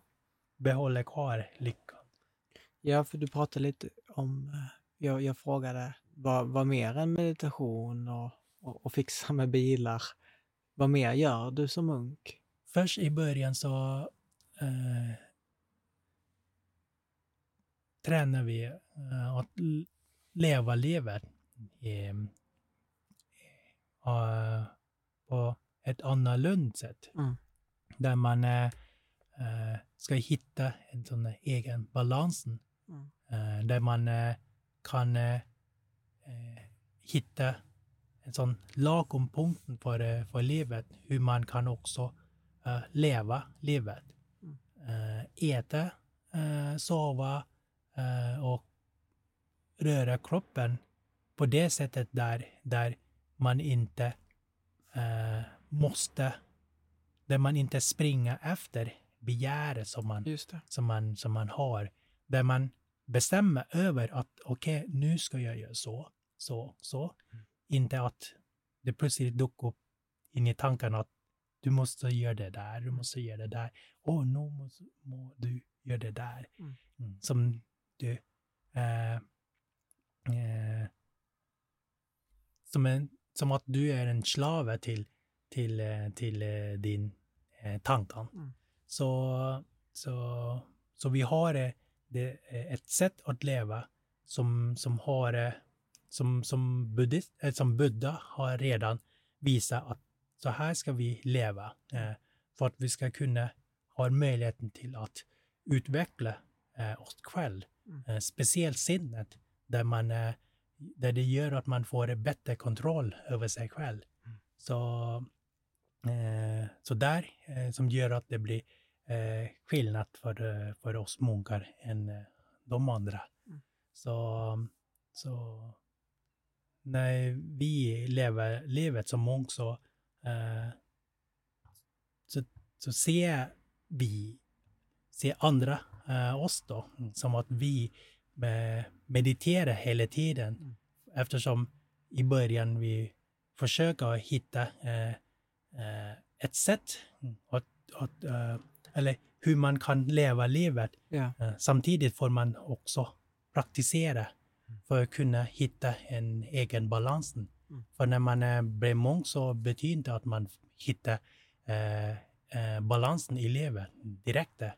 Behålla kvar lyckan. Ja, för du pratade lite om, jag, jag frågade vad, vad mer än meditation och, och, och fixa med bilar, vad mer gör du som munk? Först i början så eh, tränar vi eh, att leva livet i, eh, på ett annorlunda sätt. Mm. Där man eh, eh, ska hitta en sån egen balans. Mm. Eh, där man eh, kan eh, eh, hitta en sån lagom punkt för, eh, för livet, hur man kan också eh, leva livet. Mm. Eh, äta, eh, sova eh, och röra kroppen på det sättet där, där man inte eh, måste, där man inte springer efter begäret som man som man, som man har, där man bestämmer över att okej, nu ska jag göra så, så, så. Inte att det plötsligt dök upp in i tankarna att du måste göra det där, du måste göra det där. Åh, nu måste må du göra det där. Mm. Mm. Som du... Eh, eh, som, en, som att du är en slave till, till, eh, till eh, din eh, tankar. Mm. Så, så, så vi har det, eh, ett sätt att leva som, som har som, som, buddhist, som Buddha har redan visat att så här ska vi leva för att vi ska kunna ha möjligheten till att utveckla eh, oss själv. Mm. Eh, speciellt sinnet där, man, eh, där det gör att man får bättre kontroll över sig själv. Mm. Så, eh, så där som gör att det blir skillnad för, för oss munkar än de andra. Mm. Så, så när vi lever livet som munk så, eh, så, så ser vi, ser andra eh, oss då, som att vi eh, mediterar hela tiden. Mm. Eftersom i början vi försöker hitta eh, eh, ett sätt att, att eh, eller hur man kan leva livet. Eh, Samtidigt får man också praktisera Mm. för att kunna hitta en egen balans. Mm. För när man är blir munk så betyder inte att man hittar eh, eh, balansen i livet direkt. där.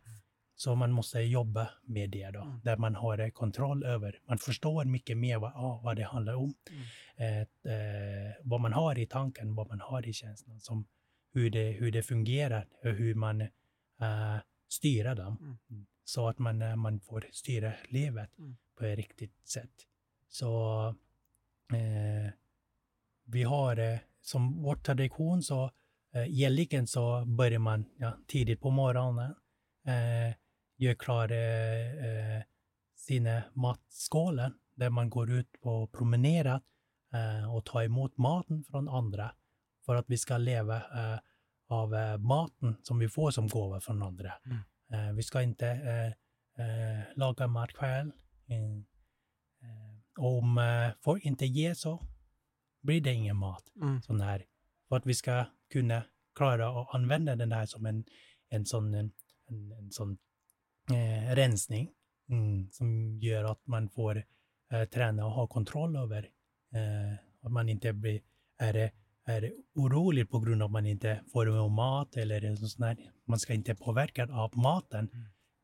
Så man måste jobba med det då, Mm. där man har eh, kontroll över. Man förstår mycket mer vad, ah, vad det handlar om. Mm. Eh, eh, vad man har i tanken, vad man har i känslan, som hur det, hur det fungerar och hur man eh, styr dem. Mm. Så att man, eh, man får styra livet Mm. på ett riktigt sätt. Så eh, vi har som vår tradition så eh, egentligen så börjar man ja, tidigt på morgonen, eh, gör klar eh, sina matskålar där man går ut på promenera eh, och tar emot maten från andra för att vi ska leva eh, av eh, maten som vi får som gåva från andra. Mm. Eh, vi ska inte eh, laga mat själv. Mm. Om folk inte ger så blir det ingen mat. Mm. Sån här, för att vi ska kunna klara att använda den där som en, en sån, en, en, en sån eh, rensning mm, som gör att man får eh, träna och ha kontroll över eh, att man inte blir, är, är orolig på grund av att man inte får mat eller en sån här, man ska inte påverkas av maten.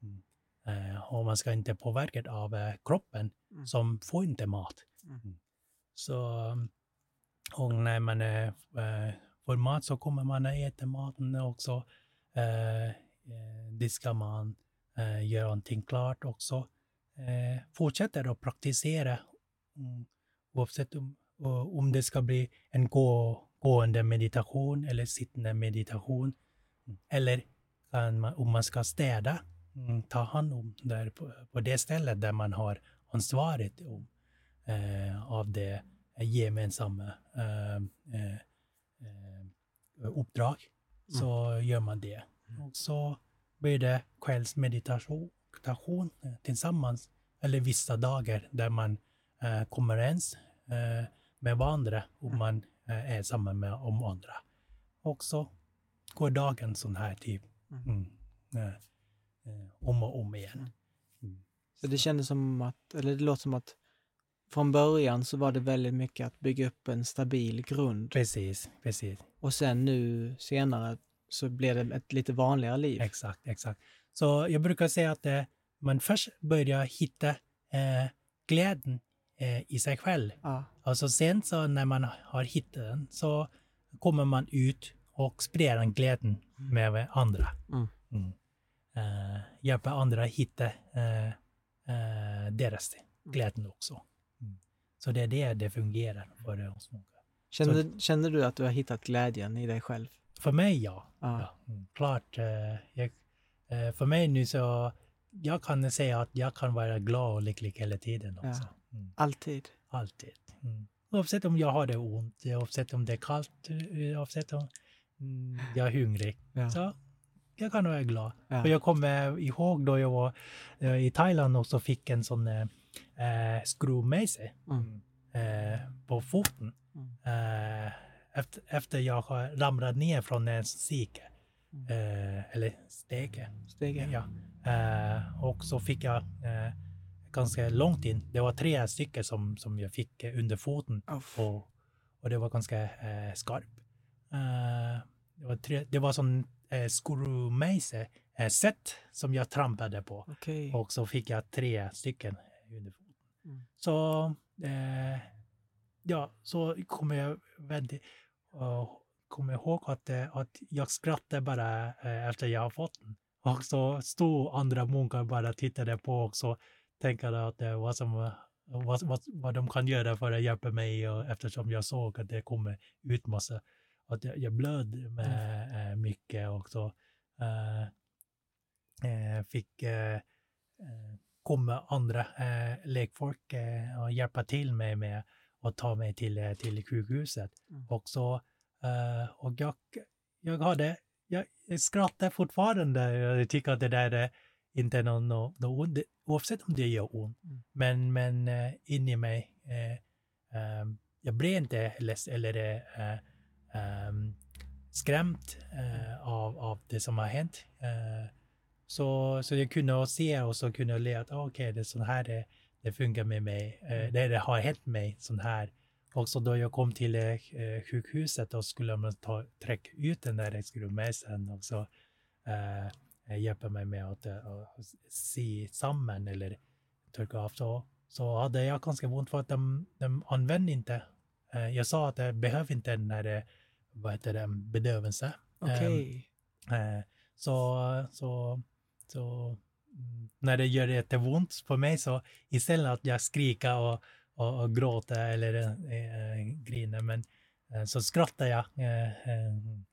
Mm. Eh, och man ska inte påverkas av eh, kroppen Mm. som får inte mat. Mm. Mm. Så, och när man eh, får mat så kommer man att äta maten också. Eh, diskar man, eh, gör någonting klart också. Eh, fortsätter att praktisera mm, oavsett om, om det ska bli en gå, gående meditation eller sittande meditation. Eller Sen man, om man ska städa, mm, ta hand om där på, på det stället där man har ansvaret om, eh, av det gemensamma eh, eh, eh uppdrag, mm. så gör man det. Mm. Och så blir det kvällsmeditation tillsammans, eller vissa dagar där man eh, kommer ens eh, med varandra och mm. man eh, är samman med om andra. Och så går dagen sån här typ. Mm. mm eh, eh, om och om igen. Mm. Så det kändes som att, eller det låter som att från början så var det väldigt mycket att bygga upp en stabil grund. Precis, precis. Och sen nu senare så blev det ett lite vanligare liv. Exakt, exakt. Så jag brukar säga att eh, man först börjar hitta eh, glädjen eh, i sig själv. Ja. Och så sen så när man har hittat den så kommer man ut och sprider den glädjen mm. med andra. Mm. Mm. Uh, hjälper andra hitta uh, uh, deras glädje också. Mm. Så det är det det fungerar för oss många. Känner, så, känner du att du har hittat glädjen i dig själv? För mig ja. Ah. ja. Mm. Klart. Jag, för mig nu så jag kan säga att jag kan vara glad och lycklig hela tiden också. Ja. Mm. Alltid? Alltid. Mm. Oavsett om jag har det ont, oavsett om det är kallt, oavsett om mm, jag är hungrig. Ja. Så jag kan vara glad. Ja. För jag kommer ihåg då jag var i Thailand och så fick en sån uh, skruvmejsel mm. uh, på foten. Mm. Uh, efter, efter jag ramlat ner från en sike. Mm. eller stege. stege. Ja. och så fick jag ganska långt in. Det var tre stycken som, som jag fick under foten. Och, och det var ganska eh, skarp. Uh, det var, tre, det var sån eh, skruvmejsel eh, set som jag trampade på. Okay. Och så fick jag tre stycken under foten. Mm. Så eh, ja, så kommer jag väldigt uh, kommer ihåg att, eh, att jag skrattade bara eh, efter jag har fått den. Och så stod andra munkar bara och tittade på och så tänkte att var som vad, vad, vad de kan göra för att hjälpa mig och eftersom jag såg att det kommer ut massa, att jag, jag blöd med mm. äh, mycket och så äh, fick äh, komma andra äh, lekfolk och hjälpa till mig med att ta mig till, till sjukhuset. Mm. Och så, och jag, jag hade, jag, skrattar fortfarande, jag tycker att det där är inte någon, någon, någon oavsett om det gör ont. Mm. Men, men uh, in i mig, uh, um, jag blev inte less, eller uh, um, skrämt uh, av, av det som har hänt. Uh, så, så jag kunde se och så kunde jag le att ah, okej, okay, det är så här det, det funkar med mig. Uh, det, det har hänt mig sån här. Och så då jag kom till uh, sjukhuset och skulle man ta, träcka ut den där skruvmejseln och så Eh, hjälper mig med att, att eh, se samman eller trycka av så, så hade jag ganska ont för att de, de använde inte. Eh, jag sa att jag behöver inte den här vad heter det, bedövelse. Okej. Okay. Så, så, så mm, när det gör jätteont för mig så istället att jag skriker och, och, och gråter eller äh, griner men så skrattar jag äh,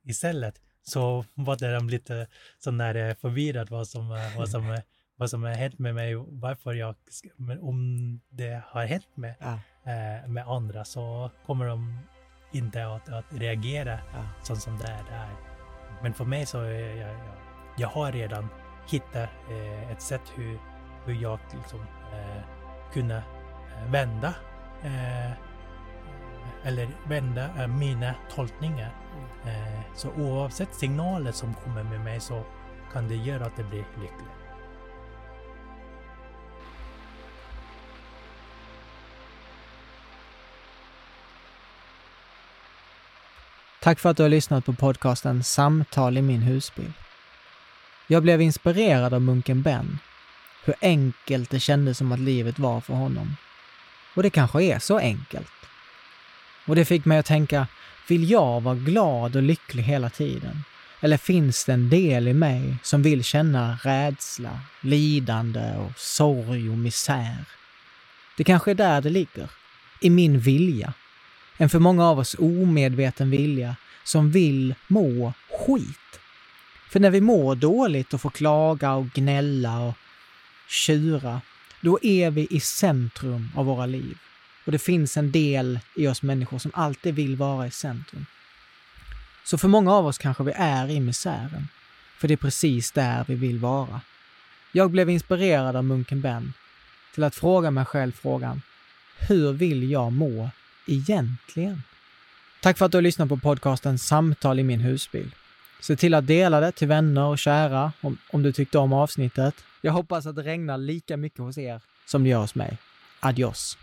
istället så var de lite sån där förvirrad vad som, vad som, vad som har hänt med mig, varför jag, men om det har hänt med, ja. med andra så kommer de inte att, att reagera ja. så som det är. Men för mig så jag, jag, jag har redan hittat eh, ett sätt hur, hur jag liksom eh, kunna eh, vända eh, eller vända eh, mina tolkningar Eh, så oavsett signaler som kommer med mig så kan det göra att det blir lyckligt. Tack för att du har lyssnat på podcasten Samtal i min husbil. Jag blev inspirerad av munken Ben. Hur enkelt det kändes som att livet var för honom. Och det kanske är så enkelt. Och det fick mig att tänka, vill jag vara glad och lycklig hela tiden? Eller finns det en del i mig som vill känna rädsla, lidande och sorg och misär? Det kanske är där det ligger. I min vilja. En för många av oss omedveten vilja som vill må skit. För när vi mår dåligt och får klaga och gnälla och tjura, då är vi i centrum av våra liv. Och det finns en del i oss människor som alltid vill vara i centrum. Så för många av oss kanske vi är i misären. För det är precis där vi vill vara. Jag blev inspirerad av munken Ben till att fråga mig själv frågan Hur vill jag må egentligen? Tack för att du har lyssnat på podcasten Samtal i min husbil. Se till att dela det till vänner och kära om, om du tyckte om avsnittet. Jag hoppas att det regnar lika mycket hos er som det gör hos mig. Adios!